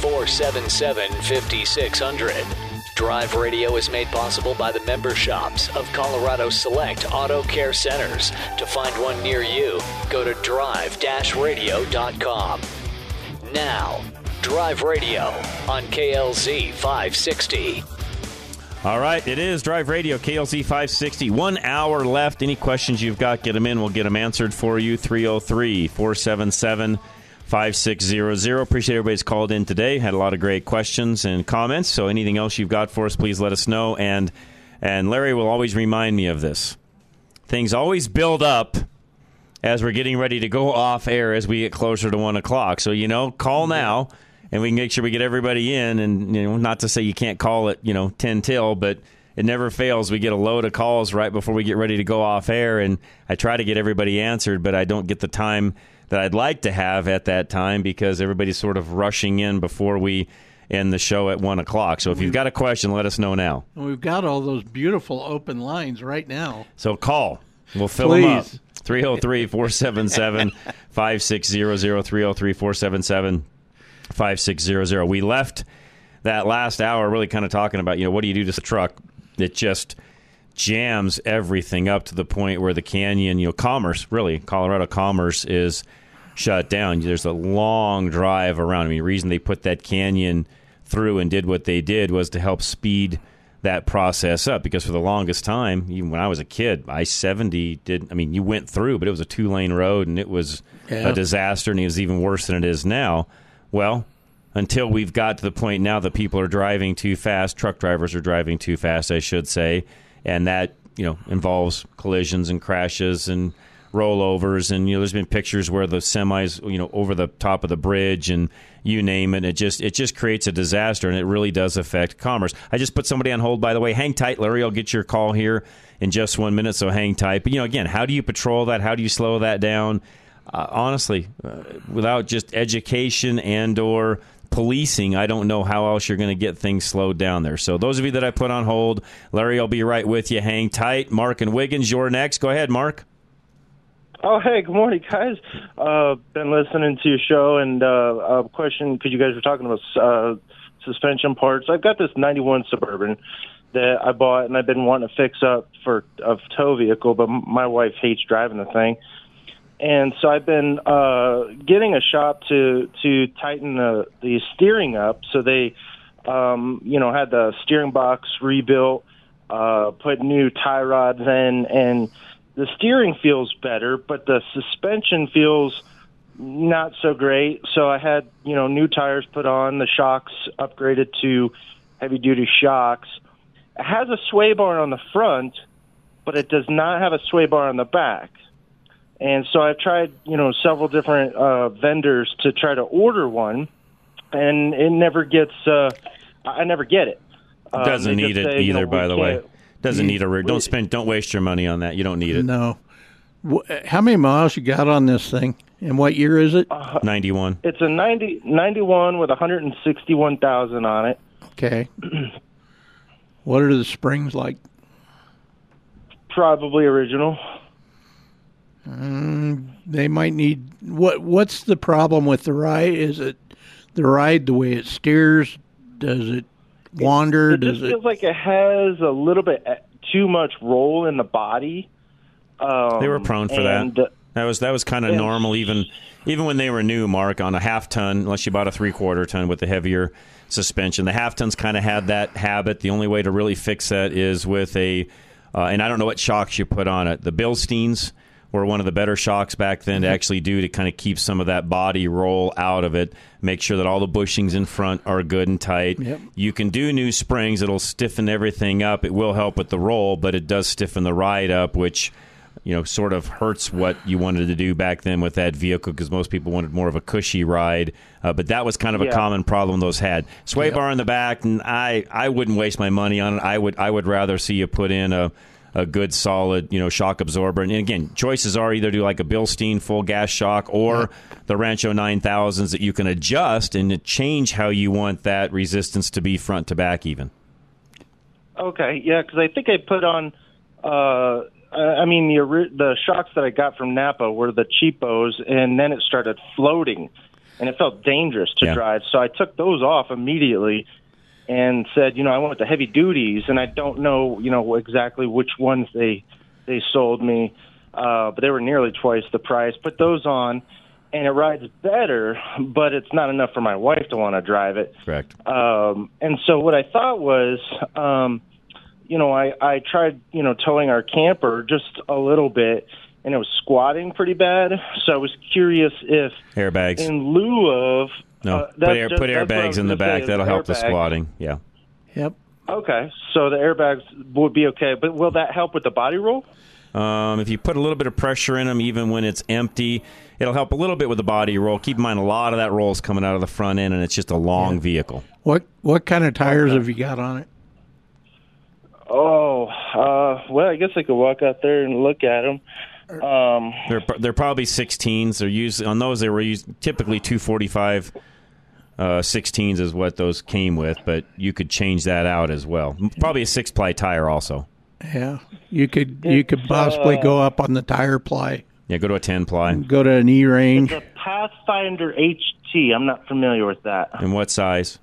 477 5600. Drive Radio is made possible by the member shops of Colorado Select Auto Care Centers. To find one near you, go to drive radio.com. Now, Drive Radio on KLZ 560. All right, it is Drive Radio, KLZ 560. One hour left. Any questions you've got, get them in. We'll get them answered for you. 303 477 5600. Appreciate everybody's called in today. Had a lot of great questions and comments. So anything else you've got for us, please let us know. And and Larry will always remind me of this. Things always build up as we're getting ready to go off air as we get closer to one o'clock. So you know, call now and we can make sure we get everybody in. And you know, not to say you can't call it, you know, ten till, but it never fails. We get a load of calls right before we get ready to go off air, and I try to get everybody answered, but I don't get the time that I'd like to have at that time because everybody's sort of rushing in before we end the show at one o'clock. So if you've got a question, let us know now. We've got all those beautiful open lines right now. So call. We'll fill Please. them up. 303 477 5600 303 477 5600. We left that last hour really kind of talking about, you know, what do you do to the truck that just jams everything up to the point where the canyon, you know, commerce, really, Colorado commerce is shut down. There's a long drive around. I mean, the reason they put that canyon through and did what they did was to help speed that process up because for the longest time, even when I was a kid, I 70 did, I mean, you went through, but it was a two lane road and it was Yeah. a disaster and it was even worse than it is now. Well, until we've got to the point now that people are driving too fast, truck drivers are driving too fast, I should say, and that you know involves collisions and crashes and rollovers, and you know there's been pictures where the semis you know over the top of the bridge and you name it, it just it just creates a disaster, and it really does affect commerce. I just put somebody on hold, by the way. Hang tight, Larry. I'll get your call here in just one minute, so hang tight. But you know, again, how do you patrol that? How do you slow that down? uh, honestly, uh, without just education and or policing, I don't know how else you're going to get things slowed down there. So those of you that I put on hold, Larry, I'll be right with you. Hang tight. Mark and Wiggins, you're next. Go ahead, Mark. Oh, hey, good morning, guys. Uh, been listening to your show, and uh, a question because you guys were talking about uh, suspension parts. I've got this '91 Suburban that I bought, and I've been wanting to fix up for a tow vehicle, but my wife hates driving the thing, and so I've been uh, getting a shop to to tighten the the steering up, so they, um, you know, had the steering box rebuilt, uh, put new tie rods in, and the steering feels better, but the suspension feels not so great. So I had, you know, new tires put on, the shocks upgraded to heavy duty shocks. It has a sway bar on the front, but it does not have a sway bar on the back. And so I've tried, you know, several different uh, vendors to try to order one, and it never gets. Uh, I never get it. Um, Doesn't need it say, you either, know, by the way. Can't- Doesn't need a rig. Don't spend. Don't waste your money on that. You don't need it. No. Wh- How many miles you got on this thing? And what year is it? Uh, ninety-one. It's a 90, 91 with 161,000 on it. Okay. what are the springs like? Probably original. Mm, they might need what? What's the problem with the ride? Is it the ride the way it steers? Does it wander? It just Does it? feels like it has a little bit uh, too much roll in the body. Um, They were prone for and, that. That was that was kind of normal even even when they were new. Mark on a half ton, unless you bought a three quarter ton with the heavier suspension, the half tons kind of had that habit. The only way to really fix that is with a, uh, and I don't know what shocks you put on it. The Bilsteins were one of the better shocks back then to actually do to kind of keep some of that body roll out of it. Make sure that all the bushings in front are good and tight. Yep. You can do new springs; it'll stiffen everything up. It will help with the roll, but it does stiffen the ride up, which you know, sort of hurts what you wanted to do back then with that vehicle because most people wanted more of a cushy ride. Uh, but that was kind of a common problem those had. Sway bar in the back, and I, I wouldn't waste my money on it. I would I would rather see you put in a a good solid you know shock absorber. And again, choices are either do like a Bilstein full gas shock or the Rancho 9000s that you can adjust and change how you want that resistance to be front to back even. Okay, yeah, because I think I put on. Uh, I mean, the the shocks that I got from Napa were the cheapos, and then it started floating, and it felt dangerous to Yeah. drive. So I took those off immediately, and said, you know, I want the heavy duties, and I don't know, you know, exactly which ones they they sold me, uh, but they were nearly twice the price. Put those on, and it rides better, but it's not enough for my wife to want to drive it. Correct. Um, and so what I thought was, um, you know, I, I tried, you know, towing our camper just a little bit, and it was squatting pretty bad. So I was curious if, Airbags. in lieu of, no, uh, put, air, just- put that's what I airbags in the back. That'll help the squatting. Yeah. Yep. Okay, so the airbags would be okay, but will that help with the body roll? Um, if you put a little bit of pressure in them, even when it's empty, it'll help a little bit with the body roll. Keep in mind, a lot of that roll is coming out of the front end, and it's just a long vehicle. What what kind of tires have you got on it? Oh, uh, well, I guess I could walk out there and look at them. Um, They're they're probably 16s. They're used on those. They were used typically 245 uh, 16s is what those came with, but you could change that out as well. Probably a six ply tire also. Yeah, you could you could possibly go up on the tire ply. Yeah, go to a 10 ply. Go to an E range. the Pathfinder HT. I'm not familiar with that. And what size?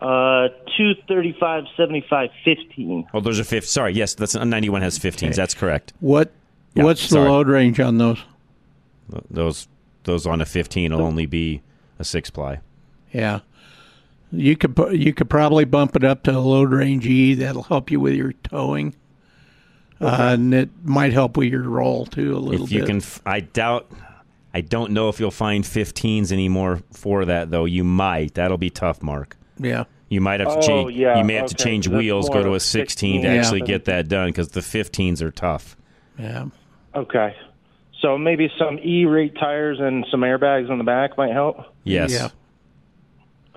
Uh, two thirty-five, seventy-five, fifteen. Oh, those are 50. Sorry, yes, that's a 91 has 15s. That's correct. What Yeah, what's the load range on those? Those those on a 15 will only be a six ply. Yeah, you could pu- you could probably bump it up to a load range E. That'll help you with your towing, uh, and it might help with your roll too a little if you bit. can f- i doubt i don't know if you'll find 15s anymore for that though you might that'll be tough mark yeah, you might have to Oh, change yeah, you may have to change That's wheels go to a of 16 to 16. actually Yeah. get that done because the 15s are tough yeah. Okay. So maybe some E-rate tires and some airbags on the back might help. yes Yeah.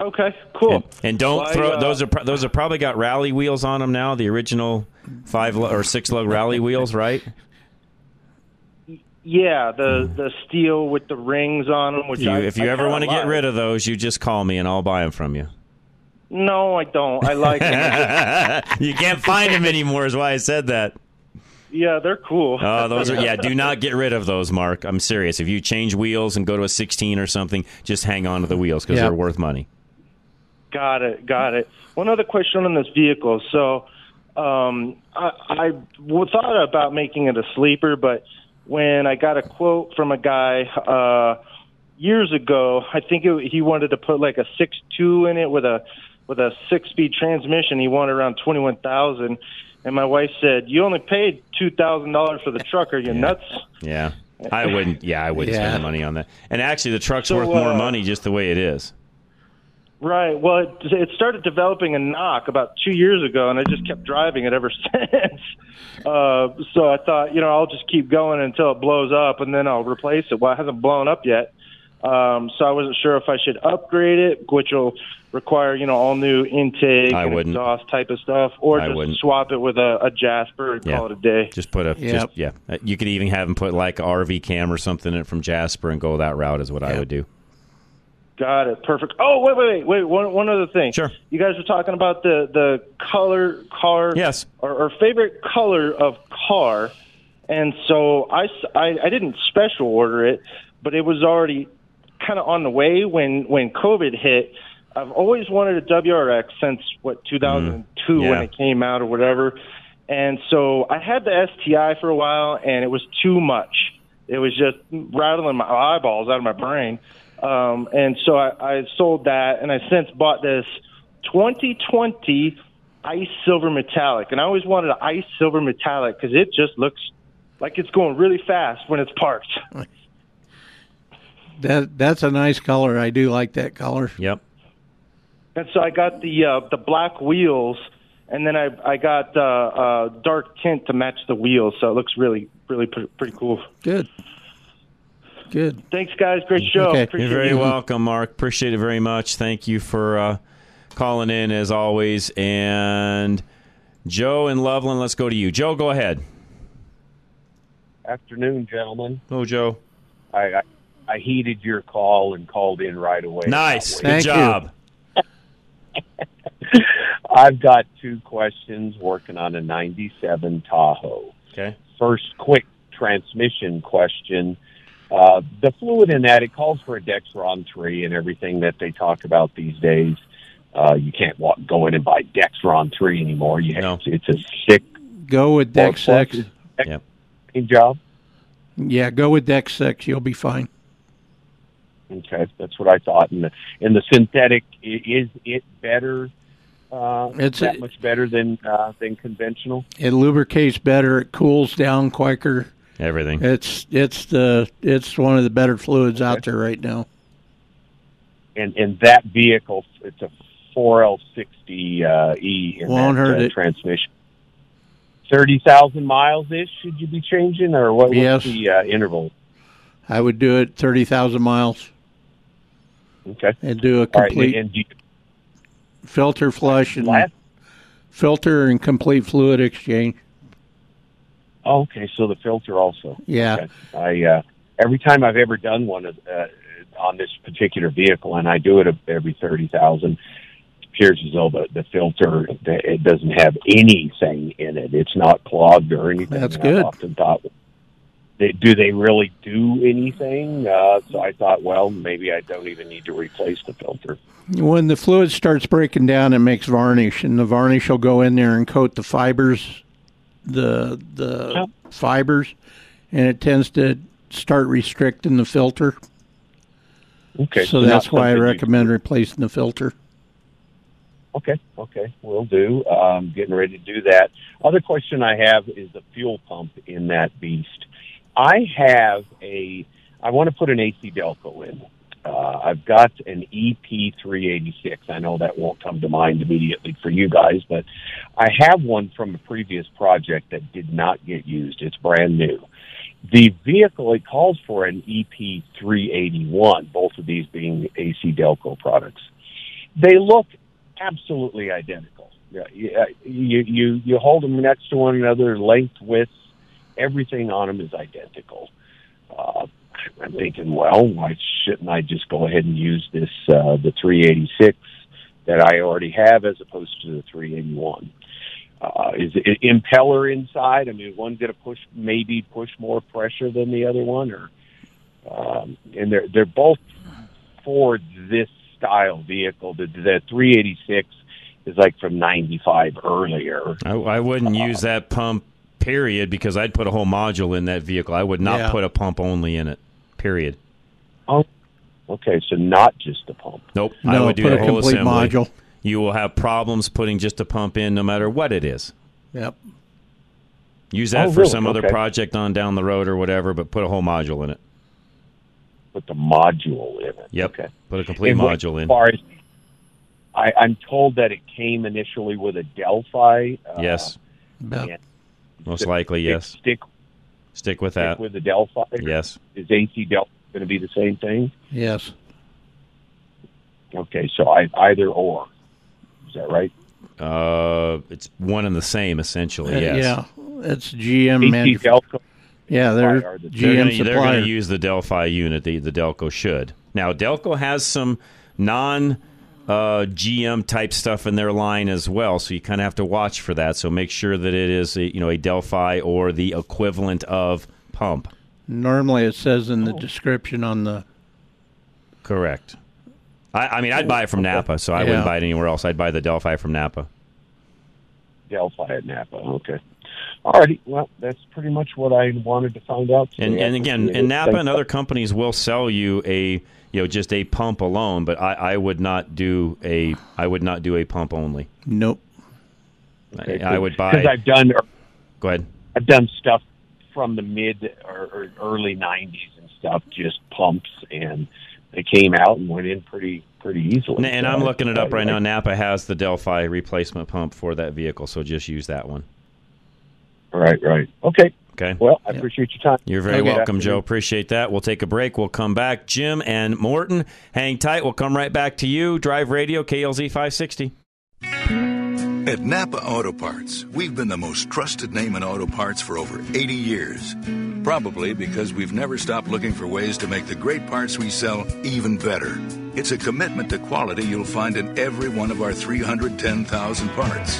Okay, cool. and, and don't Well, I, throw uh, those are those are probably got rally wheels on them now the original five lu- or six lug rally wheels right Yeah, the the steel with the rings on them. Which you, I, if you I ever want to get rid of those you just call me and i'll buy them from you No, I don't. I like them. you can't find them anymore is why i said that yeah, they're cool. Oh, those are yeah. Do not get rid of those, Mark. I'm serious. If you change wheels and go to a 16 or something, just hang on to the wheels because Yeah. they're worth money. Got it. Got it. One other question on this vehicle. So, um, I, I w- thought about making it a sleeper, but when I got a quote from a guy uh, years ago, I think it, he wanted to put like a six two in it with a with a six speed transmission. He wanted around twenty one thousand, and my wife said, "You only paid two thousand dollars for the truck. Are you nuts?" Yeah, I wouldn't. Yeah, I wouldn't Yeah. spend money on that. And actually, the truck's So, worth more uh, money just the way it is. Right. Well, it, it started developing a knock about two years ago, and I just kept driving it ever since. Uh, so I thought, you know, I'll just keep going until it blows up, and then I'll replace it. Well, it hasn't blown up yet, um, so I wasn't sure if I should upgrade it, which will require, you know, all new intake I and wouldn't. exhaust type of stuff, or I just wouldn't. swap it with a, a Jasper and Yeah. call it a day. Just put a Yep. just yeah. Uh, You could even have them put like a RV cam or something in it from Jasper and go that route is what I would do. Got it. Perfect. Oh, wait, wait, wait, wait. One, one other thing. Sure. You guys were talking about the the color car. Yes. Or, or favorite color of car, and so I I didn't special order it, but it was already kind of on the way when when COVID hit. I've always wanted a WRX since what 2002 Yeah. when it came out or whatever, and so I had the STI for a while, and it was too much. It was just rattling my eyeballs out of my brain. Um, and so I, I sold that, and I since bought this 2020 ice silver metallic. And I always wanted an ice silver metallic because it just looks like it's going really fast when it's parked. That that's a nice color. I do like that color. Yep. And so I got the uh, the black wheels, and then I I got uh, uh, dark tint to match the wheels, so it looks really really pre- pretty cool. Good. Good. Thanks, guys. Great show. Okay. You're very you. welcome, Mark. Appreciate it very much. Thank you for uh, calling in as always. And Joe and Loveland, let's go to you. Joe, go ahead. Afternoon, gentlemen. Oh, Joe. I, I I heeded your call and called in right away. Nice. Thank Good you. job. I've got two questions working on a 97 Tahoe. Okay. First, quick transmission question. Uh, the fluid in that, it calls for a Dexron 3 and everything that they talk about these days. Uh, you can't walk, go in and buy Dexron 3 anymore. You have, No. It's a sick Go with Dex Six. Yep. job. Yeah, go with Dex Six. You'll be fine. Okay, that's what I thought. And the, and the synthetic, is it better? Uh, It's that a- much better than uh, than conventional. It lubricates better. It cools down quicker. Everything. It's it's the it's one of the better fluids out there right now. And and that vehicle, it's a 4L60 uh, E in Won't that hurt uh, it. transmission. Thirty thousand miles ish. Should you be changing, or what? Yes. What's the uh, interval? I would do it thirty thousand miles Okay. and do a All right. complete And, and you, filter flush and last. filter and complete fluid exchange. Oh, okay. So the filter also. Yeah. Okay. I uh, every time I've ever done one uh, on this particular vehicle, and I do it every thirty thousand. Appears as though the, the filter it doesn't have anything in it. It's not clogged or anything. That's good. I've often thought, they, do they really do anything? Uh, so I thought, well, maybe I don't even need to replace the filter. When the fluid starts breaking down, it makes varnish, and the varnish will go in there and coat the fibers, the the Yep. fibers, and it tends to start restricting the filter. Okay, so not that's why I something you- recommend replacing the filter. Okay, okay, we'll do. Um, getting ready to do that. Other question I have is the fuel pump in that beast. I have a. I want to put an AC Delco in. Uh, I've got an EP386. I know that won't come to mind immediately for you guys, but I have one from a previous project that did not get used. It's brand new. The vehicle it calls for an EP381. Both of these being AC Delco products. They look absolutely identical. You, you you you hold them next to one another, length, width, everything on them is identical. Uh, I'm thinking, well, why shouldn't I just go ahead and use this uh, the 386 that I already have as opposed to the 381? Uh, is it impeller inside? I mean, one going to push maybe push more pressure than the other one, or um, and they're they're both for this style vehicle. The, the 386 is like from 95 earlier. I, I wouldn't use that pump, period, because I'd put a whole module in that vehicle. I would not Yeah. put a pump only in it, period. Oh, okay, so not just the pump. Nope. I would do put the a whole complete assembly. module. You will have problems putting just a pump in no matter what it is. Yep. Use that Oh, for really? some other project on down the road or whatever, but put a whole module in it. Put the module in it. Yep. Okay. Put a complete And what- module As in. far as I, I'm told that it came initially with a Delphi. Uh, yes. About- and Most likely, yes. Stick, Stick with stick that. with the Delphi. Yes. Is AC Delphi going to be the same thing? Yes. Okay, so I, either or. Is that right? Uh, it's one and the same, essentially. Uh, Yes. Yeah. It's GM. AC manuf- Delco. yeah, they're are the- They're GM gonna, they're going to use the Delphi unit. The, the Delco should. Now, Delco has some non uh, GM type stuff in their line as well, so you kind of have to watch for that. So make sure that it is a, you know a Delphi or the equivalent of pump. Normally, it says in the description on the Correct. I, I mean, I'd buy it from Napa, so I Yeah. wouldn't buy it anywhere else. I'd buy the Delphi from Napa. Delphi at Napa. Okay. Alrighty. Well, that's pretty much what I wanted to find out. And, today. and again, Appreciate and. Napa Thanks. and other companies will sell you a you know just a pump alone, but I, I would not do a I would not do a pump only. nope. Okay, I, I would because buy. I've done Go ahead. I've done stuff from the mid or, or early '90s and stuff, just pumps and they came out and went in pretty pretty easily. And, and I'm looking it up right I- now. Napa has the Delphi replacement pump for that vehicle, so just use that one. Right, right. Okay. Okay. Well, I appreciate your time. You're very Okay. welcome, Joe. Appreciate that. We'll take a break. We'll come back. Jim and Morton, hang tight. We'll come right back to you. Drive Radio, KLZ 560. At Napa Auto Parts, we've been the most trusted name in auto parts for over 80 years. Probably because we've never stopped looking for ways to make the great parts we sell even better. It's a commitment to quality you'll find in every one of our 310,000 parts.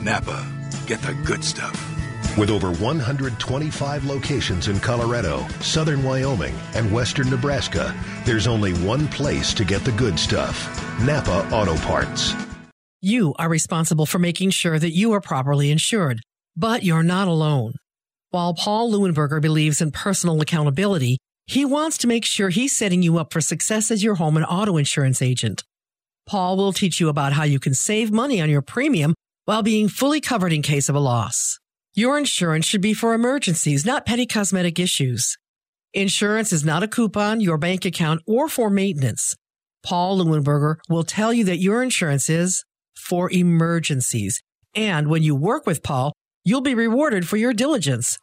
Napa, get the good stuff. With over 125 locations in Colorado, southern Wyoming, and western Nebraska, there's only one place to get the good stuff Napa Auto Parts. You are responsible for making sure that you are properly insured, but you're not alone. While Paul Leuenberger believes in personal accountability, he wants to make sure he's setting you up for success as your home and auto insurance agent. Paul will teach you about how you can save money on your premium while being fully covered in case of a loss. Your insurance should be for emergencies, not petty cosmetic issues. Insurance is not a coupon, your bank account, or for maintenance. Paul Leuenberger will tell you that your insurance is for emergencies. And when you work with Paul, you'll be rewarded for your diligence.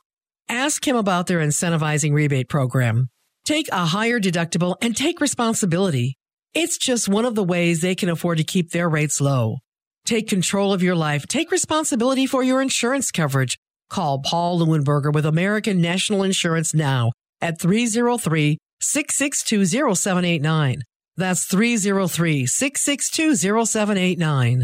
Ask him about their incentivizing rebate program. Take a higher deductible and take responsibility. It's just one of the ways they can afford to keep their rates low. Take control of your life. Take responsibility for your insurance coverage. Call Paul Leuenberger with American National Insurance now at 303 662 0789. That's 303 662 0789.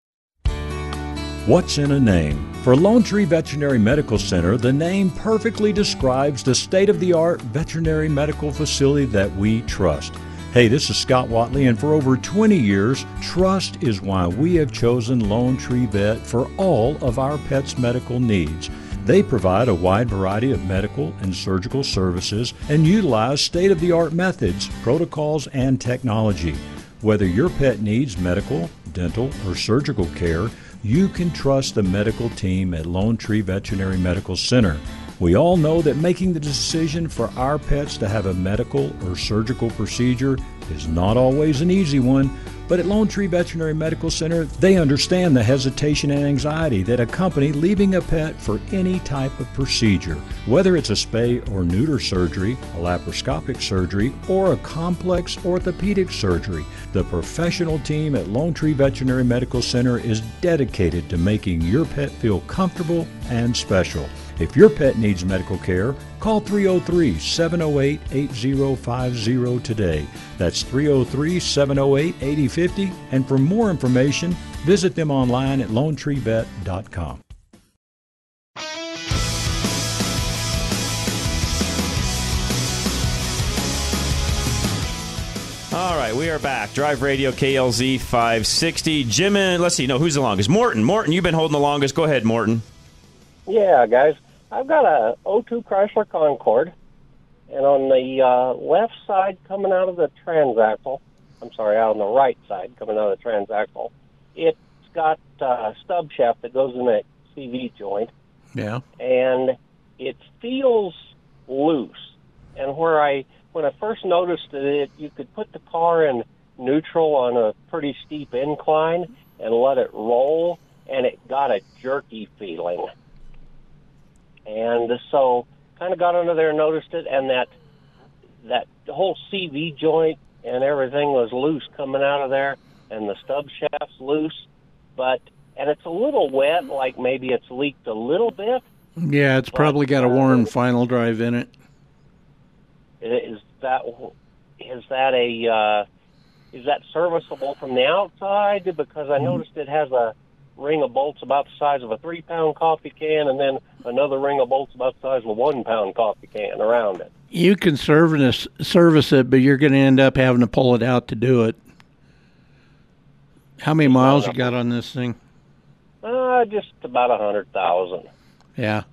What's in a name? For Lone Tree Veterinary Medical Center, the name perfectly describes the state of the art veterinary medical facility that we trust. Hey, this is Scott Watley, and for over 20 years, trust is why we have chosen Lone Tree Vet for all of our pets' medical needs. They provide a wide variety of medical and surgical services and utilize state of the art methods, protocols, and technology. Whether your pet needs medical, dental, or surgical care, you can trust the medical team at Lone Tree Veterinary Medical Center. We all know that making the decision for our pets to have a medical or surgical procedure is not always an easy one, but at Lone Tree Veterinary Medical Center, they understand the hesitation and anxiety that accompany leaving a pet for any type of procedure. Whether it's a spay or neuter surgery, a laparoscopic surgery, or a complex orthopedic surgery, the professional team at Lone Tree Veterinary Medical Center is dedicated to making your pet feel comfortable and special. If your pet needs medical care, call 303 708 8050 today. That's 303 708 8050. And for more information, visit them online at lonetreevet.com. All right, we are back. Drive Radio KLZ 560. Jim and let's see, no, who's the longest? Morton. Morton, you've been holding the longest. Go ahead, Morton. Yeah, guys. I've got a 02 Chrysler Concorde, and on the uh, left side coming out of the transaxle, I'm sorry, out on the right side coming out of the transaxle, it's got a stub shaft that goes in that CV joint, Yeah. and it feels loose. And where I, when I first noticed it, you could put the car in neutral on a pretty steep incline and let it roll, and it got a jerky feeling. And so, kind of got under there and noticed it, and that that whole CV joint and everything was loose coming out of there, and the stub shaft's loose, but and it's a little wet, like maybe it's leaked a little bit. Yeah, it's probably got a worn final drive in it. Is that is that a uh, is that serviceable from the outside? Because I noticed it has a ring of bolts about the size of a three pound coffee can, and then another ring of bolts about the size of a one pound coffee can around it. You can service service it, but you're going to end up having to pull it out to do it. How many miles you got on this thing? Uh, just about a hundred thousand. Yeah.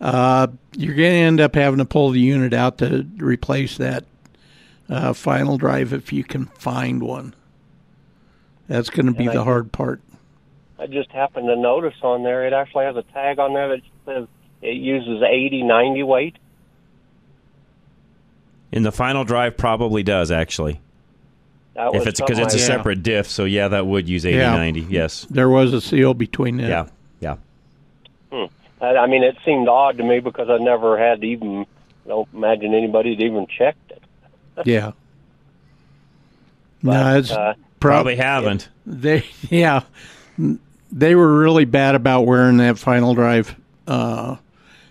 Uh, you're going to end up having to pull the unit out to replace that uh, final drive if you can find one. That's going to be And I- the hard part. I just happened to notice on there it actually has a tag on there that says it uses 80, 90 weight. In the final drive, probably does actually. That was If it's because something it's a I- separate diff, so yeah, that would use 80, Yeah. 90. Yes. There was a seal between that. Yeah. Yeah. Hmm. I, I mean, it seemed odd to me because I never had even. I don't imagine anybody had even checked it. Yeah. no, it's uh, Probably haven't. They yeah, they were really bad about wearing that final drive uh,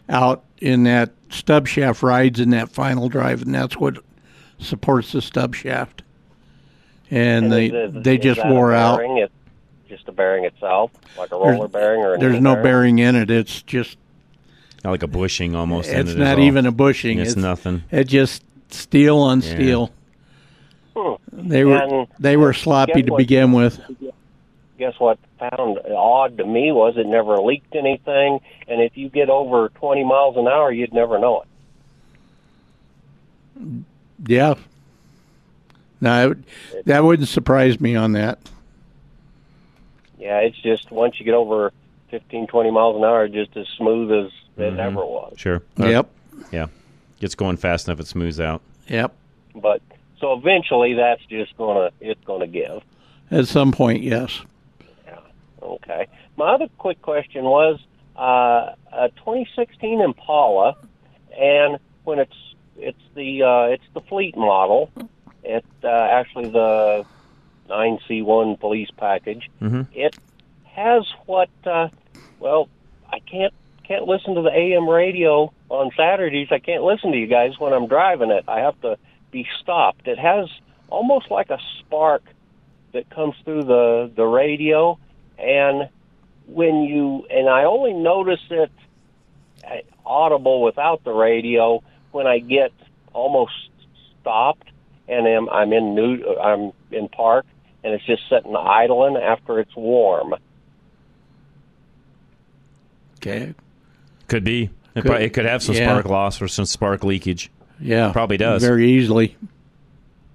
out in that stub shaft rides in that final drive, and that's what supports the stub shaft. And, they is it- they just wore out. It's just a bearing itself, like a roller There's- bearing or There's no bearing? bearing in it. It's just Like a bushing almost. in it's it is not all. even a bushing. It's, nothing. It just steel on Yeah. steel. Hmm. They were And they were sloppy guess to begin with. Guess what? Found odd to me was it never leaked anything, and if you get over 20 miles an hour, you'd never know it. Yeah. No, it- that wouldn't surprise me on that. Yeah, it's just once you get over 15, 20 miles an hour, just as smooth as it Mhm. ever was. Sure. Yep. Yeah. Gets going fast enough, it smooths out. Yep. But so eventually, that's just gonna it's gonna give. At some point, yes. Okay. My other quick question was uh, a 2016 Impala, and when it's it's the uh, it's the fleet model. It uh, actually the 9C1 police package. Mm-hmm. It has what? Uh, well, I can't can't listen to the AM radio on Saturdays. I can't listen to you guys when I'm driving it. I have to be stopped. It has almost like a spark that comes through the the radio, and when you and I only notice it uh, audible without the radio when I get almost stopped and am I'm in new I'm in park and it's just sitting idling after it's warm. Okay. Could be. It, Could- prob- it could have some yeah. spark loss or some spark leakage. Yeah. Probably does. Very easily.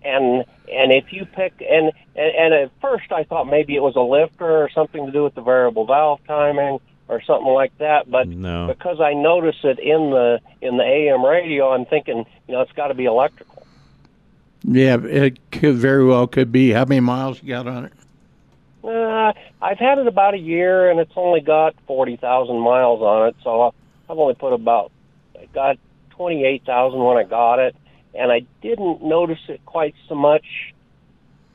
And and if you pick and, and and at first I thought maybe it was a lifter or something to do with the variable valve timing or something like that, but No. because I notice it in the in the AM radio, I'm thinking you know it's got to be electrical. Yeah, it could very well could be. How many miles you got on it? Uh, I've had it about a year and it's only got forty thousand miles on it, so I've only put about I got twenty eight thousand when I got it, and I didn't notice it quite so much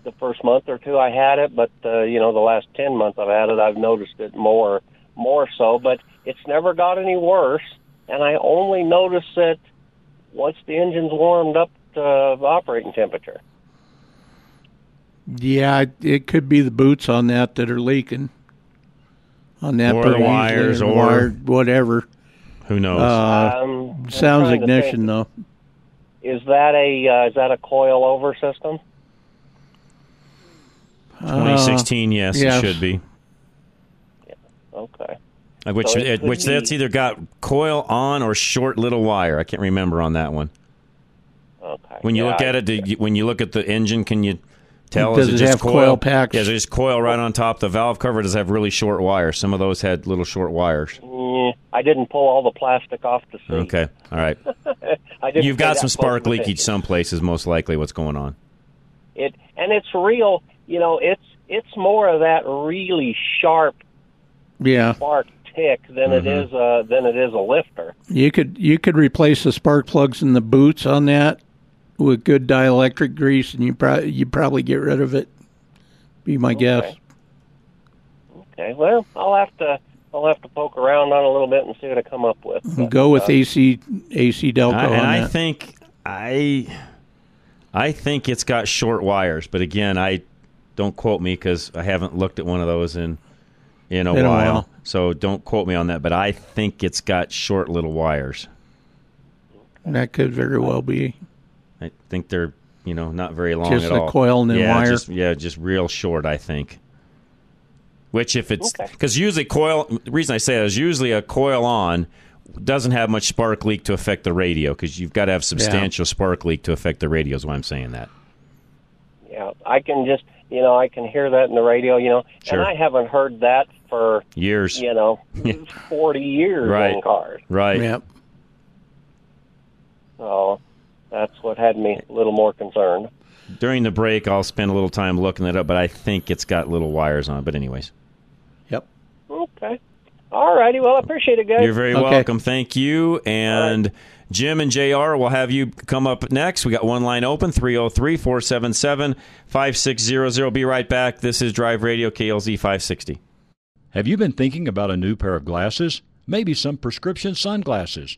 the first month or two I had it, but uh, you know the last ten months I've had it, I've noticed it more more so. But it's never got any worse, and I only notice it once the engine's warmed up to operating temperature. Yeah, it- it could be the boots on that that are leaking. On that, Or the wires, and or- whatever. Who knows? Uh, Um, sounds ignition though. Is that a uh, is that a coil over system? 2016, yes, yes. it should be. Okay. Uh, Which, So it it, could which that's either got coil on or short little wire. I can't remember on that one. Okay. When you Yeah, look I- at it, do you, when you look at the engine, can you tell? Does is it just have coil packs? Yeah, is it just coil right on top. The valve cover does have really short wires. Some of those had little short wires. Mm, I didn't pull all the plastic off the seat. Okay, all right. I didn't You've got some spark leakage some places. Most likely, what's going on? It and it's real. You know, it's it's more of that really sharp Yeah, spark tick than it Mhm. is uh than it is a lifter. you could you could replace the spark plugs in the boots on that with good dielectric grease, and you probably you probably get rid of it. Be my guess. Okay, well, I'll have to I'll have to poke around on a little bit and see what I come up with. But, Go with uh, AC AC Delco I, on and I that. think I, I think it's got short wires. But again, I don't quote me because I haven't looked at one of those in in a, In a while. while. So don't quote me on that. But I think it's got short little wires. that could very well be. I think they're you know not very long Just at a all. coil and then yeah, wire? Just, yeah, just real short. I think. Which if it's because usually coil. The reason I say that is usually a coil on doesn't have much spark leak to affect the radio because you've got to have substantial spark leak to affect the radio. Is why I'm saying that. Yeah, I can just you know I can hear that in the radio, you know, Sure. and I haven't heard that for Years. you know forty years Right. in cars. Right. Yep. So that's what had me a little more concerned. During the break, I'll spend a little time looking it up, but I think it's got little wires on it. But anyways, yep. Okay. All righty. Well, I appreciate it, guys. you're very welcome. Thank you. And Jim and JR will have you come up next. We got one line open 303 477 5600. Be right back. This is Drive Radio KLZ 560. Have you been thinking about a new pair of glasses? Maybe some prescription sunglasses?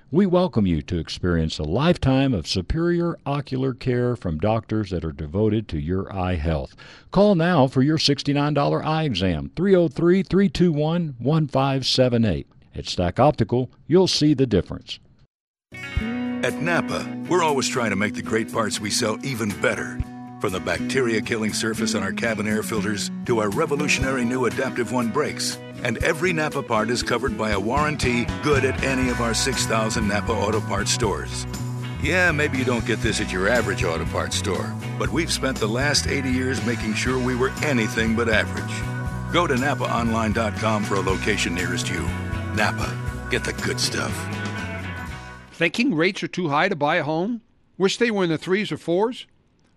We welcome you to experience a lifetime of superior ocular care from doctors that are devoted to your eye health. Call now for your $69 eye exam, 303 321 1578. At Stack Optical, you'll see the difference. At Napa, we're always trying to make the great parts we sell even better. From the bacteria killing surface on our cabin air filters to our revolutionary new Adaptive One brakes. And every Napa part is covered by a warranty good at any of our 6,000 Napa Auto Parts stores. Yeah, maybe you don't get this at your average auto parts store, but we've spent the last 80 years making sure we were anything but average. Go to NapaOnline.com for a location nearest you. Napa, get the good stuff. Thinking rates are too high to buy a home? Wish they were in the threes or fours?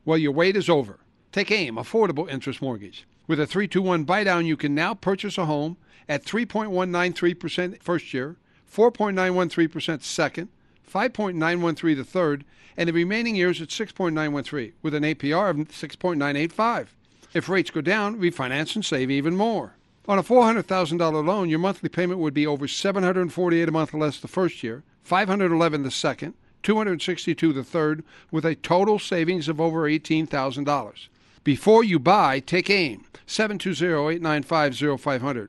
Well, your wait is over. Take AIM, Affordable Interest Mortgage. With a 321 buy down, you can now purchase a home at 3.193% first year, 4.913% second, 5.913 the third, and the remaining years at 6.913 with an APR of 6.985. If rates go down, refinance and save even more. On a $400,000 loan, your monthly payment would be over 748 a month less the first year, 511 the second, 262 the third, with a total savings of over $18,000. Before you buy, take AIM, 720-895-0500.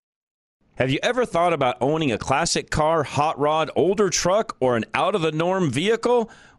Have you ever thought about owning a classic car, hot rod, older truck, or an out of the norm vehicle?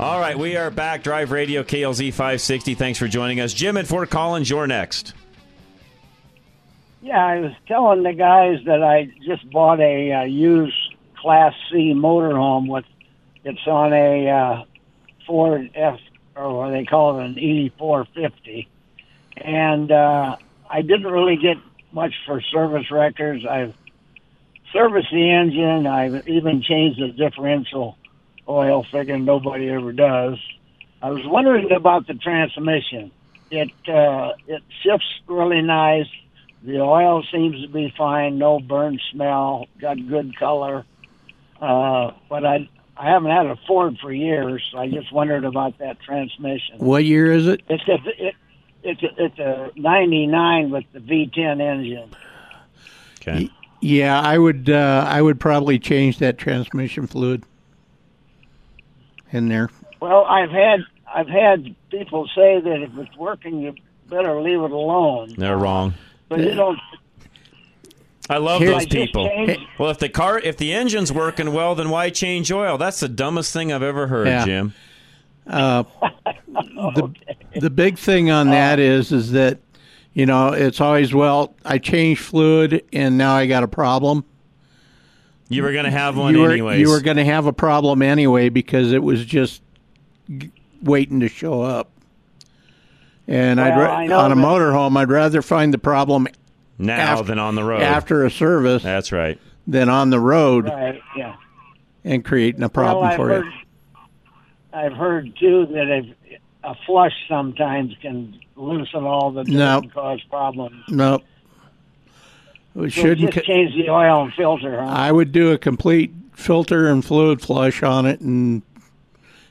All right, we are back. Drive Radio KLZ 560. Thanks for joining us. Jim at Fort Collins, you're next. Yeah, I was telling the guys that I just bought a uh, used Class C motorhome with it's on a uh, Ford F or what they call it an E four fifty, and uh, I didn't really get much for service records. I've serviced the engine. I've even changed the differential oil, figuring nobody ever does. I was wondering about the transmission. It uh, it shifts really nice. The oil seems to be fine, no burn smell, got good color. Uh, but I I haven't had a Ford for years. So I just wondered about that transmission. What year is it? It's a it, it's a, it's a '99 with the V10 engine. Okay. Yeah, I would uh, I would probably change that transmission fluid in there. Well, I've had I've had people say that if it's working, you better leave it alone. They're wrong. But you don't. I love Here- those I people. changed- Well, if the car, if the engine's working well, then why change oil? That's the dumbest thing I've ever heard, Yeah. Jim. Uh, the the big thing on that is is that you know it's always well I changed fluid and now I got a problem. You were going to have one you were, anyways. You were going to have a problem anyway because it was just g- waiting to show up. And I'd ra- I know on a motorhome, I'd rather find the problem now af- than on the road. after a service That's right. than on the road Right. Yeah. and creating a problem well, for heard, you. I've heard too that if a flush sometimes can loosen all the dirt No. and cause problems. Nope. We shouldn't. just change the oil and filter, huh? I would do a complete filter and fluid flush on it and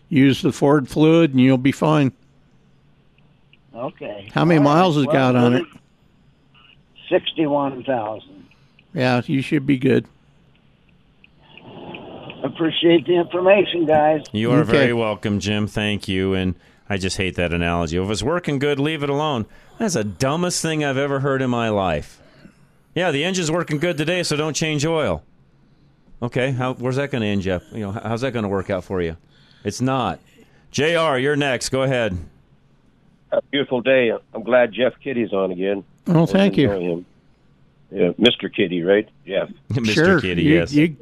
use the Ford fluid, and you'll be fine. Okay. How many All right. miles has Well, got on it? Sixty-one thousand. Yeah, you should be good. Appreciate the information, guys. You are Okay. very welcome, Jim. Thank you. And I just hate that analogy. If it's working good, leave it alone. That's the dumbest thing I've ever heard in my life. Yeah, the engine's working good today, so don't change oil. Okay, how, where's that going to end, Jeff? You know, how's that going to work out for you? It's not. Jr., you're next. Go ahead. A beautiful day. I'm glad Jeff Kitty's on again. Oh, thank you. Him. Yeah, Mr. Kitty, right? Jeff. Mr. sure. Kitty, you- yes. you-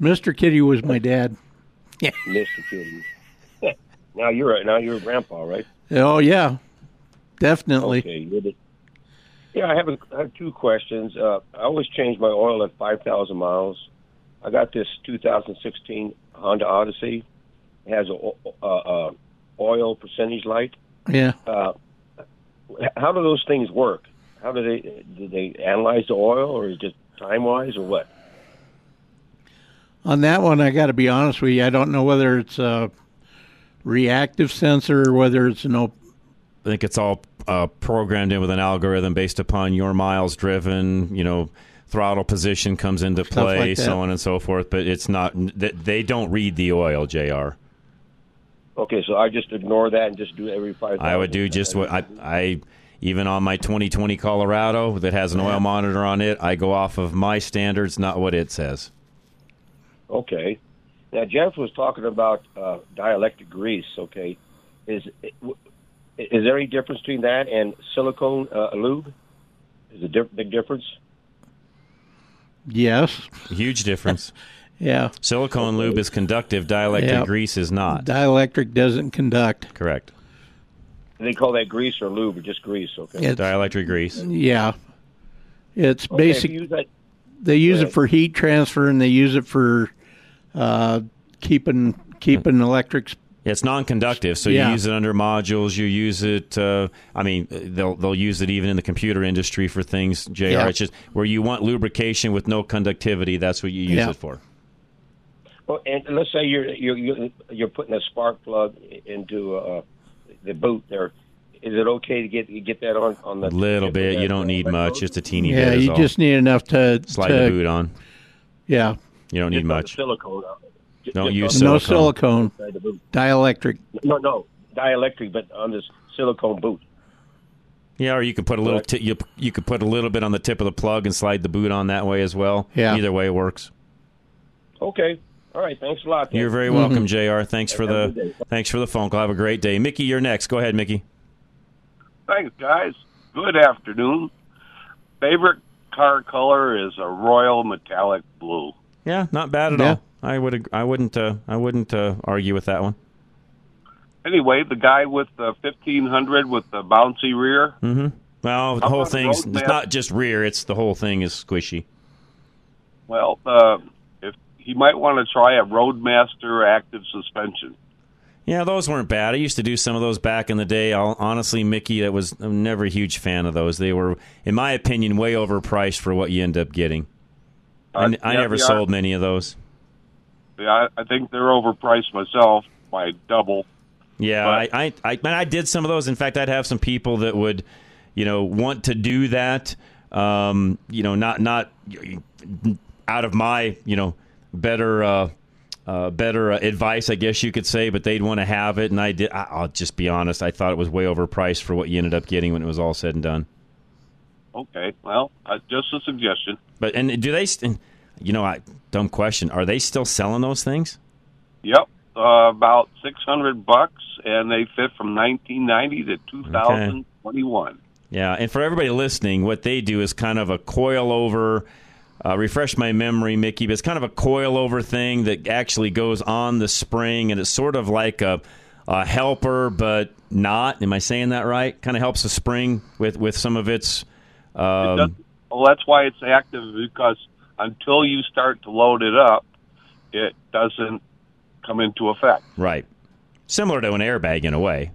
Mr. Kitty was my dad. Yeah. Mr. Kitty. now you're now you're a grandpa, right? Oh yeah, definitely. Okay, you're the, yeah, I have, a, I have two questions. Uh, I always change my oil at 5,000 miles. I got this 2016 Honda Odyssey. It has a, o- uh, uh, oil percentage light. Yeah. Uh, how do those things work? How do they do they analyze the oil, or is it just time wise, or what? On that one, I got to be honest with you. I don't know whether it's a reactive sensor or whether it's an op- I think it's all uh, programmed in with an algorithm based upon your miles driven. You know, throttle position comes into Stuff play, like so on and so forth. But it's not. th- They don't read the oil, Jr. Okay, so I just ignore that and just do every five. I would do just what I, I even on my 2020 Colorado that has an oil monitor on it. I go off of my standards, not what it says. Okay. Now Jeff was talking about uh, dielectric grease. Okay, is is there any difference between that and silicone uh, lube? Is a diff- big difference? yes, Huge difference. yeah. Silicone lube is conductive. Dielectric Yep. grease is not. Dielectric doesn't conduct. Correct. They call that grease or lube or just grease. Okay. It's- Dielectric grease. Yeah, it's Okay, basic. use that- They use it for heat transfer and they use it for uh, keeping keeping electrics It's non-conductive, so Yeah. you use it under modules. You use it. Uh, I mean, they'll they'll use it even in the computer industry for things. Jr. Yeah. It's just where you want lubrication with no conductivity. That's what you use Yeah. it for. Well, and let's say you're you're you're, you're putting a spark plug into uh, the boot there. Is it okay to get get that on on the A little bit. You don't need much. Just a teeny yeah, bit. is you all. just need enough to slide to, the boot on. Yeah, You don't need much. silicone? j- Don't just use on- no silicone. silicone, Inside the boot. dielectric. No, no, dielectric, but on this silicone boot. Yeah, or you can put a little. T- you you could put a little bit on the tip of the plug and slide the boot on that way as well. Yeah. Either way works. Okay. All right. Thanks a lot. Dan. You're very Mm-hmm. welcome, Jr. Thanks for Have the thanks for the phone call. Have a great day, Mickey. You're next. Go ahead, Mickey. Thanks, guys. Good afternoon. Favorite car color is a royal metallic blue. Yeah, not bad at Yeah. all. I would I wouldn't Uh, I wouldn't uh, argue with that one. Anyway, the guy with the 1500 with the bouncy rear, Mm-hmm. Well, the How whole about thing's Roadmap? it's not just rear. It's the whole thing is squishy. well, uh, if he might want to try a Roadmaster active suspension. Yeah, those weren't bad. I used to do some of those back in the day. I'll, honestly, Mickey, that was I'm never a huge fan of those. They were, in my opinion, way overpriced for what you end up getting. I, Uh, I yeah, never are. sold many of those. Yeah, I, I think they're overpriced myself by double. Yeah, But- I, I, I, I did some of those. In fact, I'd have some people that would, you know, want to do that. Um, you know, not not out of my, you know, better, uh, uh, better uh, advice, I guess you could say. But they'd want to have it, and I did. I, I'll just be honest. I thought it was way overpriced for what you ended up getting when it was all said and done. Okay, well, uh, just a suggestion. But and do they? st- You know, I dumb question. Are they still selling those things? Yep, uh, about 600 bucks, and they fit from 1990 to 2021. Yeah, and for everybody listening, what they do is kind of a coil over. Uh, refresh my memory, Mickey, but it's kind of a coil over thing that actually goes on the spring, and it's sort of like a, a helper, but not. Am I saying that right? Kind of helps the spring with with some of its. Um, well, that's why it's active because until you start to load it up, it doesn't come into effect right, similar to an airbag in a way.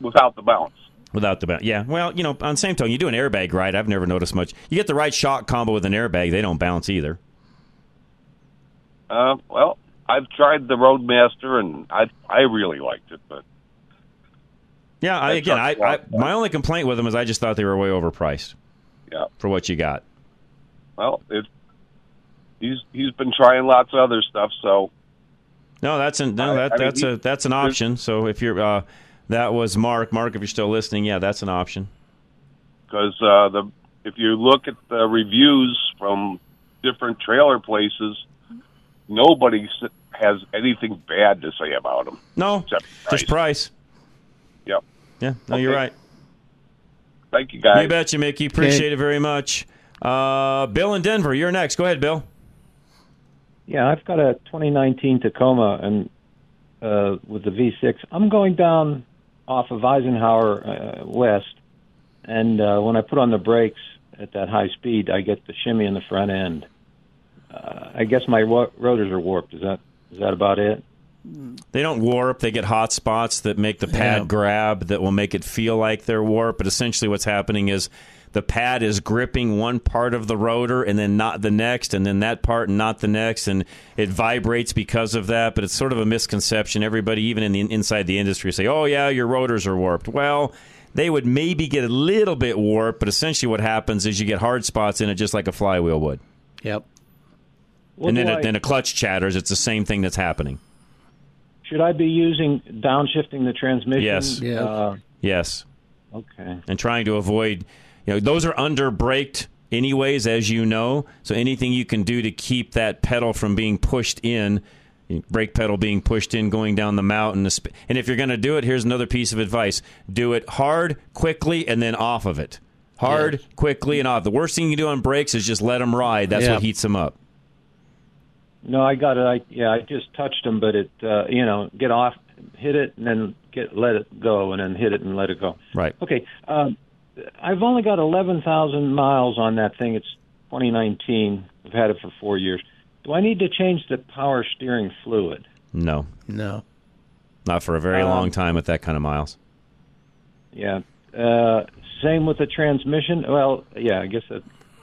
without the bounce. Without the bounce. yeah, well, you know, on the same token, you do an airbag right. I've never noticed much. You get the right shock combo with an airbag, they don't bounce either. Uh, well, I've tried the Roadmaster, and I I really liked it, but Yeah, I, again, I, I my only complaint with them is I just thought they were way overpriced yeah, for what you got. well, it he's he's been trying lots of other stuff, so No, that's an, no, that I mean, that's he- a that's an option. So if you're uh, that was Mark. Mark, if you're still listening, yeah, that's an option. because uh, the if you look at the reviews from different trailer places, nobody has anything bad to say about them. No, Except just price. Yep. Yeah, no, you're right. Thank you, guys. You betcha, Mickey. Appreciate it very much. Uh, Bill in Denver, you're next. Go ahead, Bill. Yeah, I've got a 2019 Tacoma and uh, with the V6. I'm going down off of Eisenhower uh, West, and uh, when I put on the brakes at that high speed, I get the shimmy in the front end. Uh, I guess my wa- rotors are warped. Is that is that about it? They don't warp. They get hot spots that make the pad Yeah. grab that will make it feel like they're warped. But essentially, what's happening is the pad is gripping one part of the rotor and then not the next, and then that part and not the next, and it vibrates because of that. But it's sort of a misconception. Everybody, even in the inside the industry, say, "Oh yeah, your rotors are warped." Well. They would maybe get a little bit warped, but essentially what happens is you get hard spots in it just like a flywheel would. Yep. What and then, do I- then a clutch chatters. It's the same thing that's happening. Should I be using downshifting the transmission? Yes. Uh, Yes. okay. and trying to avoid you know those are under braked anyways as you know so anything you can do to keep that pedal from being pushed in brake pedal being pushed in going down the mountain and if you're going to do it here's another piece of advice do it hard quickly and then off of it hard quickly and off the worst thing you can do on brakes is just let them ride that's Yeah. what heats them up No, I got it. I yeah, I just touched them, but it uh, you know get off, hit it, and then get let it go, and then hit it and let it go. right Okay, um, I've only got eleven thousand miles on that thing. It's 2019. I've had it for four years. Do I need to change the power steering fluid? no No. not for a very Um, long time with that kind of miles. Yeah. Uh, same with the transmission. Well, yeah, I guess that.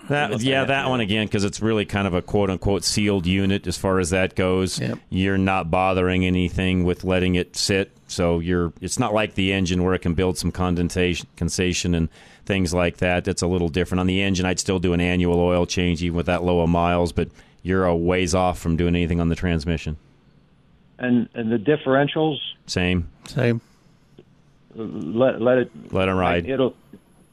That, yeah, that one again because it's really kind of a quote unquote sealed unit as far as that goes. You're not bothering anything with letting it sit, so you're. It's not like the engine where it can build some condensation, condensation and things like that. That's a little different. On the engine, I'd still do an annual oil change even with that low of miles, but you're a ways off from doing anything on the transmission. And and the differentials, Same. Same. let let it Let it ride. It'll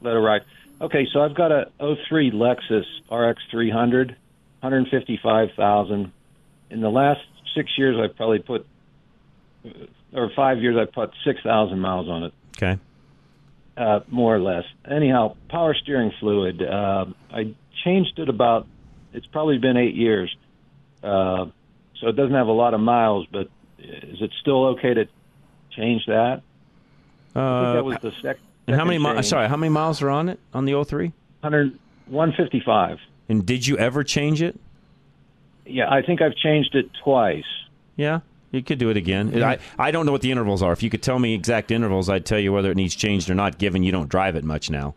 let it ride. Okay, so I've got a 03 Lexus RX 300, 155,000. In the last six years, I've probably put, or five years, I've put 6,000 miles on it. Okay. uh, more or less. Anyhow, power steering fluid. Uh, I changed it about. It's probably been eight years, uh, so it doesn't have a lot of miles. But is it still okay to change that? I think Uh, that was the sec- and how many? second Mi- change. sorry, how many miles are on it on the 03? 100, 155. And did you ever change it? Yeah, I think I've changed it twice. Yeah, you could do it again. I, I don't know what the intervals are. If you could tell me exact intervals, I'd tell you whether it needs changed or not, given you don't drive it much now.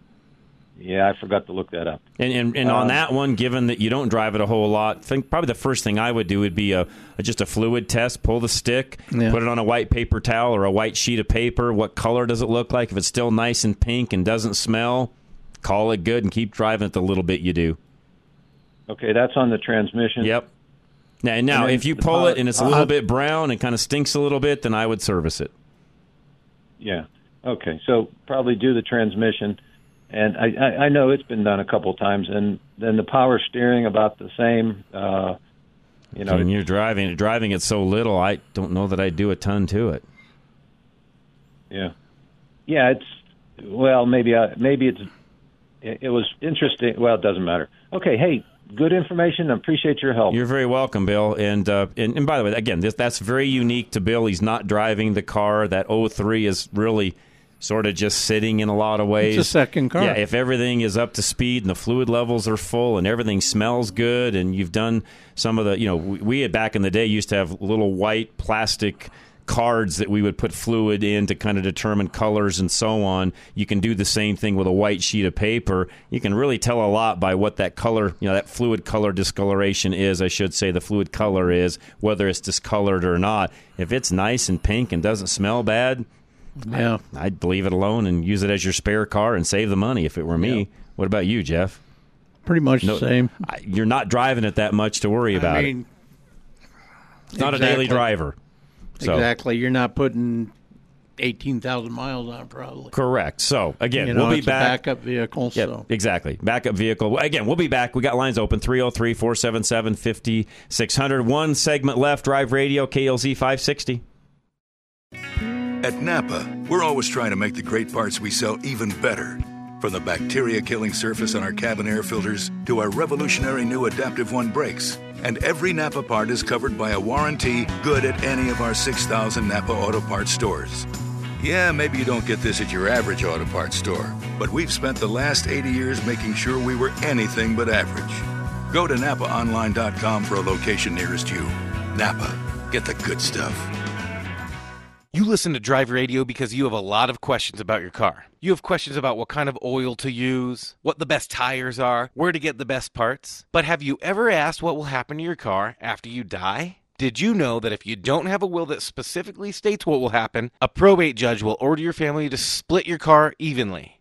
Yeah, I forgot to look that up. And and, and on Um, that one, given that you don't drive it a whole lot, think probably the first thing I would do would be a, a just a fluid test. Pull the stick, Yeah. put it on a white paper towel or a white sheet of paper. What color does it look like? If it's still nice and pink and doesn't smell, call it good and keep driving it the little bit you do. Okay, that's on the transmission. Yep. Now, now if you pull it and it's a little bit brown and kind of stinks a little bit, then I would service it. Yeah. Okay. So probably do the transmission, and I, I, I know it's been done a couple times, and then the power steering about the same. Uh, you know, when you're driving driving it so little, I don't know that I'd do a ton to it. yeah, yeah. It's well, maybe I, maybe it's it, it was interesting. Well, it doesn't matter. Okay. Hey, good information. I appreciate your help. You're very welcome, Bill. And uh, and, and by the way, again, this, that's very unique to Bill. He's not driving the car. That 03 is really sort of just sitting in a lot of ways. It's a second car. Yeah, if everything is up to speed and the fluid levels are full and everything smells good and you've done some of the, you know, we, we had back in the day used to have little white plastic cards that we would put fluid in to kind of determine colors and so on. You can do the same thing with a white sheet of paper. You can really tell a lot by what that color, you know, that fluid color discoloration is. I should say the fluid color is, whether it's discolored or not. If it's nice and pink and doesn't smell bad, Yeah. I, I'd leave it alone and use it as your spare car and save the money if it were me. What about you, Jeff? Pretty much No- the same. I- You're not driving it that much to worry about I it. mean, It's not a daily driver. So- Exactly. You're not putting 18,000 miles on it, probably. Correct. So again, You know, we'll be it's a back. backup vehicle, Yep, so. exactly. Backup vehicle. Again, we'll be back. We got lines open 303 477 5600. One segment left. Drive Radio, KLZ 560. At Napa, we're always trying to make the great parts we sell even better. From the bacteria killing surface on our cabin air filters to our revolutionary new Adaptive One brakes. And every Napa part is covered by a warranty good at any of our 6,000 Napa Auto Parts stores. Yeah, maybe you don't get this at your average auto parts store, but we've spent the last 80 years making sure we were anything but average. Go to NapaOnline.com for a location nearest you. Napa, get the good stuff. You listen to Drive Radio because you have a lot of questions about your car. You have questions about what kind of oil to use, what the best tires are, where to get the best parts. But have you ever asked what will happen to your car after you die? Did you know that if you don't have a will that specifically states what will happen, a probate judge will order your family to split your car evenly?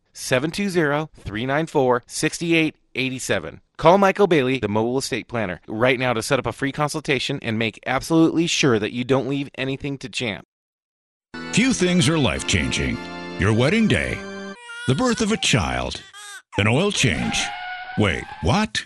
720 394 6887. Call Michael Bailey, the mobile estate planner, right now to set up a free consultation and make absolutely sure that you don't leave anything to chance. Few things are life changing your wedding day, the birth of a child, an oil change. Wait, what?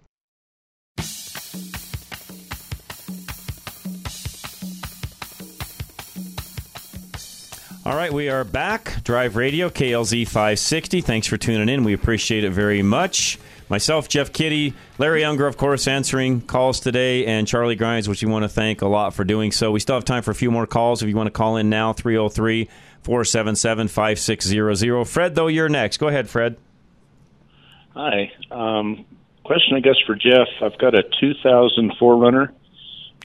All right, we are back. Drive Radio, KLZ 560. Thanks for tuning in. We appreciate it very much. Myself, Jeff Kitty, Larry Younger, of course, answering calls today, and Charlie Grimes, which we want to thank a lot for doing so. We still have time for a few more calls if you want to call in now, 303 477 5600. Fred, though, you're next. Go ahead, Fred. Hi. Um, question, I guess, for Jeff. I've got a 2004 runner,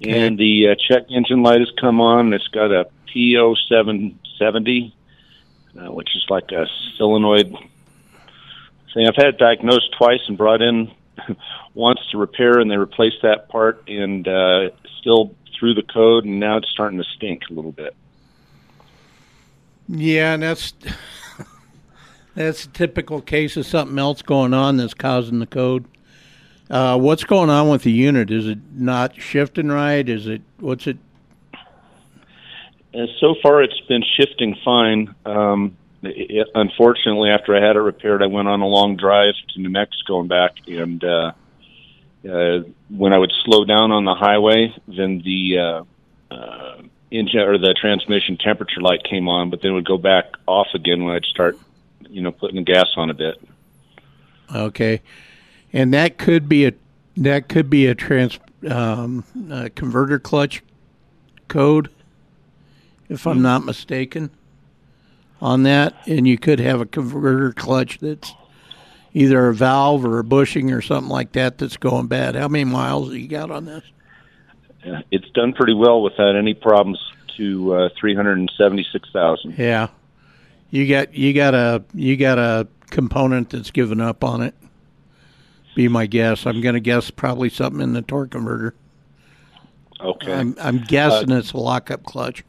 and the uh, check engine light has come on. It's got a PO770, uh, which is like a solenoid thing. I've had it diagnosed twice and brought in once to repair, and they replaced that part, and uh, still through the code, and now it's starting to stink a little bit. Yeah, and that's that's a typical case of something else going on that's causing the code. Uh, what's going on with the unit? Is it not shifting right? Is it what's it? And so far, it's been shifting fine. Um, it, unfortunately, after I had it repaired, I went on a long drive to New Mexico and back, and uh, uh, when I would slow down on the highway, then the uh, uh, engine or the transmission temperature light came on, but then it would go back off again when I'd start, you know, putting the gas on a bit. Okay, and that could be a that could be a trans um, a converter clutch code, if I'm not mistaken, on that. And you could have a converter clutch that's either a valve or a bushing or something like that that's going bad. How many miles have you got on this? It's done pretty well without any problems to uh, 376,000. Yeah, you got you got a you got a component that's given up on it. Be my guess. I'm going to guess probably something in the torque converter. Okay. I'm I'm guessing it's a lockup clutch.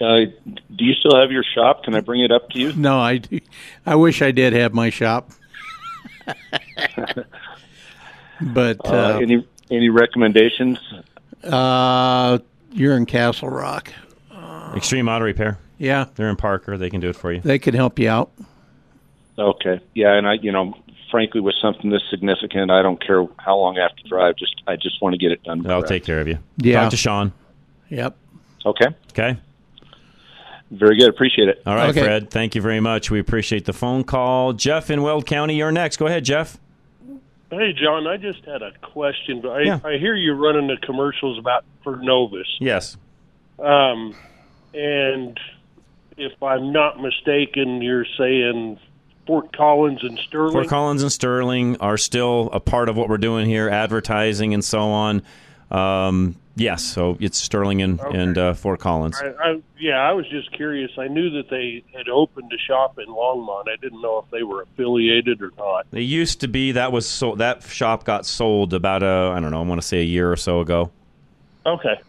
Uh, do you still have your shop? Can I bring it up to you? No, I do. I wish I did have my shop. but Uh, uh, any any recommendations? uh, you're in Castle Rock. Extreme Auto Repair. Yeah. They're in Parker. They can do it for you. They could help you out. Okay. Yeah, and I, you know, frankly, with something this significant, I don't care how long I have to drive. Just I just want to get it done. I'll correct. take care of you. Yeah. Talk to Sean. Yep. Okay. Okay. Very good. Appreciate it. All right, Okay. Fred. Thank you very much. We appreciate the phone call. Jeff in Weld County, you're next. Go ahead, Jeff. Hey, John, I just had a question. I, Yeah. I hear you running the commercials about for Novus. Yes. Um, and if I'm not mistaken, you're saying Fort Collins and Sterling. Fort Collins and Sterling are still a part of what we're doing here, advertising and so on. Um, yes, so it's Sterling and, and uh, Fort Collins. I, I, yeah, I was just curious. I knew that they had opened a shop in Longmont. I didn't know if they were affiliated or not. They used to be that was so that shop got sold about a I don't know I want to say a year or so ago. Okay.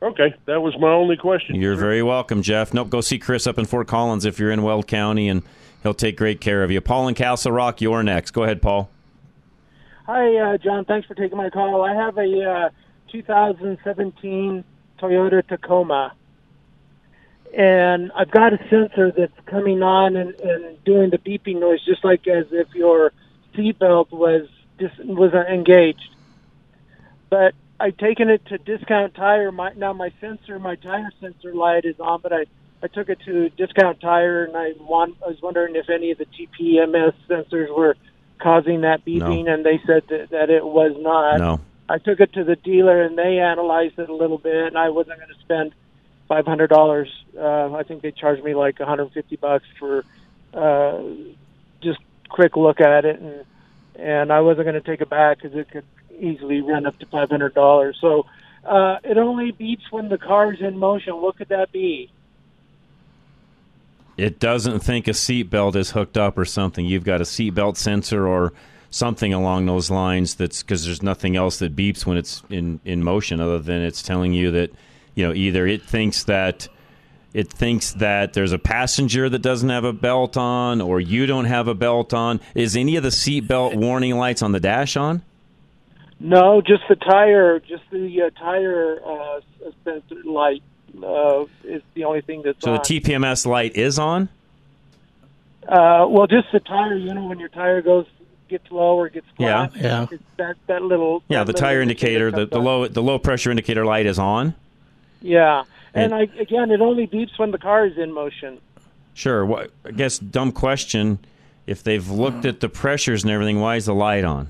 Okay, that was my only question. You're very welcome, Jeff. Nope, go see Chris up in Fort Collins if you're in Weld County, and he'll take great care of you. Paul in Castle Rock, you're next. Go ahead, Paul. Hi, uh, John. Thanks for taking my call. I have a uh, 2017 Toyota Tacoma, and I've got a sensor that's coming on and, and doing the beeping noise, just like as if your seatbelt was dis- was engaged. But I've taken it to discount tire. My, now my sensor, my tire sensor light is on, but I I took it to discount tire, and I want I was wondering if any of the TPMS sensors were causing that beeping, No. and they said that, that it was not. No. I took it to the dealer, and they analyzed it a little bit, and I wasn't going to spend five hundred dollars. Uh, I think they charged me like one hundred and fifty bucks for uh, just quick look at it, and and I wasn't going to take it back because it could easily run up to five hundred dollars. So uh, it only beeps when the car's in motion. What could that be? It doesn't think a seatbelt is hooked up or something. You've got a seatbelt sensor or something along those lines. That's because there's nothing else that beeps when it's in in motion, other than it's telling you that you know either it thinks that it thinks that there's a passenger that doesn't have a belt on, or you don't have a belt on. Is any of the seatbelt warning lights on the dash on? No, just the tire, just the uh, tire uh, sensor light uh, is the only thing that's So on. the TPMS light is on. Uh, well, just the tire. You know, when your tire goes gets low or gets flat. Yeah. Yeah. It's that that little. Yeah, that the little tire indicator, the, the low the low pressure indicator light is on. Yeah, and And- I again, it only beeps when the car is in motion. Sure. What I guess dumb question. If they've looked at the pressures and everything, why is the light on?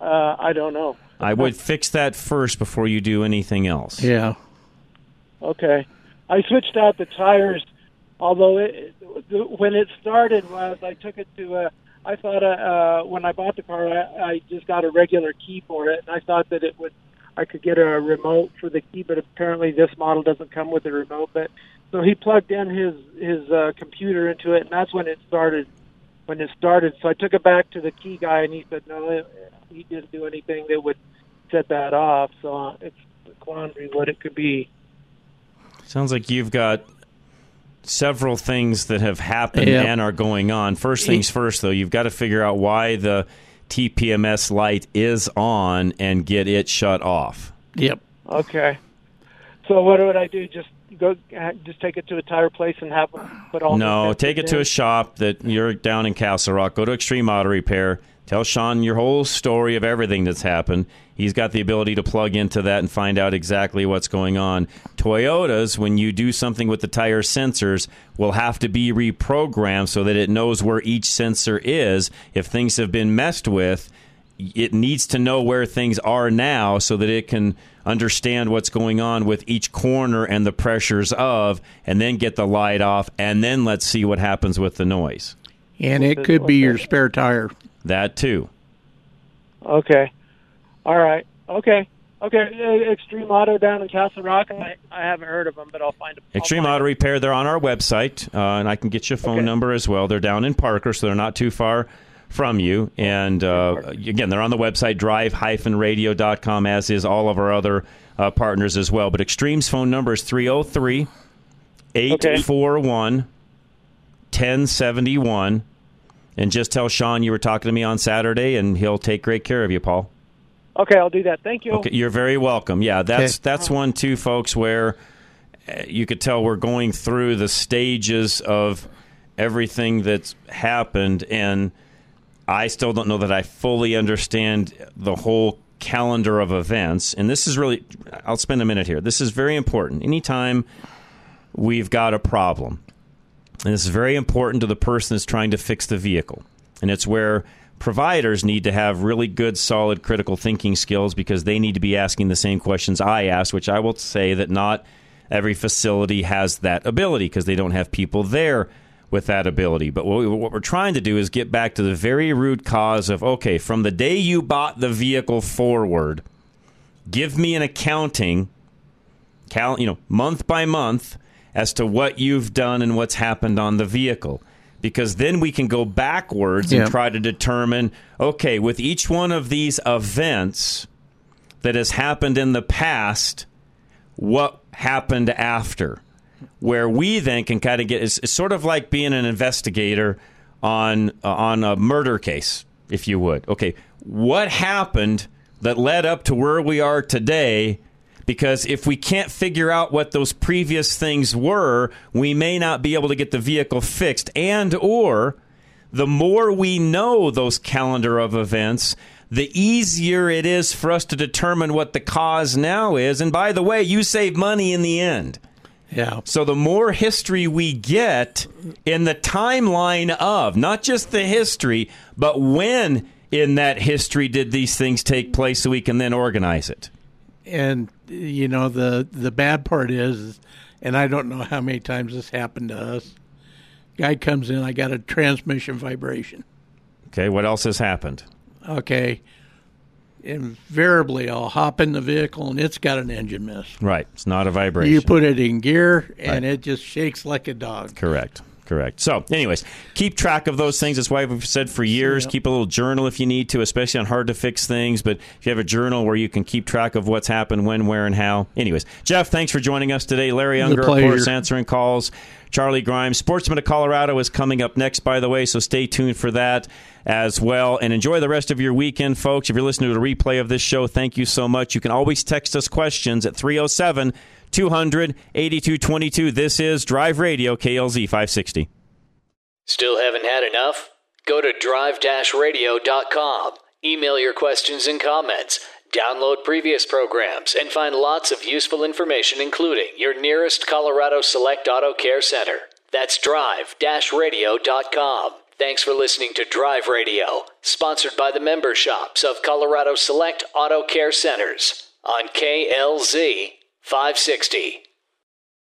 Uh, I don't know. I would fix that first before you do anything else. Yeah. Okay, I switched out the tires. Although it, the, when it started was I took it to a. I thought uh, uh, when I bought the car, I, I just got a regular key for it, and I thought that it would. I could get a remote for the key, but apparently this model doesn't come with a remote. But so he plugged in his his uh, computer into it, and that's when it started. When it started, so I took it back to the key guy, and he said no, he didn't do anything that would set that off. So uh, it's a quandary what it could be. Sounds like you've got several things that have happened Yeah. and are going on. First things first, though, you've got to figure out why the TPMS light is on and get it shut off. Yep. Okay. So what would I do? Just go, just take it to a tire place and have them put all. No, take it to a shop that you're down in Castle Rock. Go to Extreme Auto Repair. Tell Sean your whole story of everything that's happened. He's got the ability to plug into that and find out exactly what's going on. Toyotas, when you do something with the tire sensors, will have to be reprogrammed so that it knows where each sensor is. If things have been messed with, it needs to know where things are now so that it can understand what's going on with each corner and the pressures of, and then get the light off, and then let's see what happens with the noise. And it could be your spare tire. That too. Okay. All right. Okay. Okay. Uh, Extreme Auto down in Castle Rock. I, I haven't heard of them, but I'll find them. Extreme Auto Repair, they're on our website, uh, and I can get you a phone number as well. They're down in Parker, so they're not too far from you. And uh, again, they're on the website, drive-radio.com, as is all of our other uh, partners as well. But Extreme's phone number is 303 841 1071. And just tell Sean you were talking to me on Saturday, and he'll take great care of you, Paul. Okay, I'll do that. Thank you. Okay, you're very welcome. Yeah, that's that's one too, folks, where uh, you could tell we're going through the stages of everything that's happened, and I still don't know that I fully understand the whole calendar of events. And this is really, I'll spend a minute here. This is very important. Anytime we've got a problem, and it's very important to the person that's trying to fix the vehicle. And it's where providers need to have really good, solid critical thinking skills because they need to be asking the same questions I asked, which I will say that not every facility has that ability because they don't have people there with that ability. But what, we, what we're trying to do is get back to the very root cause of okay, from the day you bought the vehicle forward, give me an accounting, cal- you know, month by month as to what you've done and what's happened on the vehicle. Because then we can go backwards Yeah. and try to determine okay, with each one of these events that has happened in the past, what happened after? Where we then can kind of get it's, it's sort of like being an investigator on uh, on a murder case, if you would. Okay, what happened that led up to where we are today? because if we can't figure out what those previous things were, we may not be able to get the vehicle fixed and or the more we know those calendar of events, the easier it is for us to determine what the cause now is. And by the way, you save money in the end. Yeah. So the more history we get in the timeline of not just the history, but when in that history did these things take place so we can then organize it. And you know the the bad part is and I don't know how many times this happened to us. Guy comes in, I got a transmission vibration. Okay, what else has happened? Okay. Invariably, I'll hop in the vehicle and it's got an engine miss. Right, it's not a vibration. You put it in gear and Right. it just shakes like a dog. Correct. Correct. So, anyways, keep track of those things. That's why we've said for years Yep. keep a little journal if you need to, especially on hard to fix things. But if you have a journal where you can keep track of what's happened, when, where, and how. Anyways, Jeff, thanks for joining us today. Larry Unger, of course, answering calls. Charlie Grimes, Sportsman of Colorado, is coming up next, by the way, so stay tuned for that as well. And enjoy the rest of your weekend, folks. If you're listening to a replay of this show, thank you so much. You can always text us questions at 307 200 8222. This is Drive Radio, KLZ 560. Still haven't had enough? Go to drive-radio.com. Email your questions and comments. Download previous programs and find lots of useful information, including your nearest Colorado Select Auto Care Center. That's drive-radio.com. Thanks for listening to Drive Radio, sponsored by the member shops of Colorado Select Auto Care Centers on KLZ 560.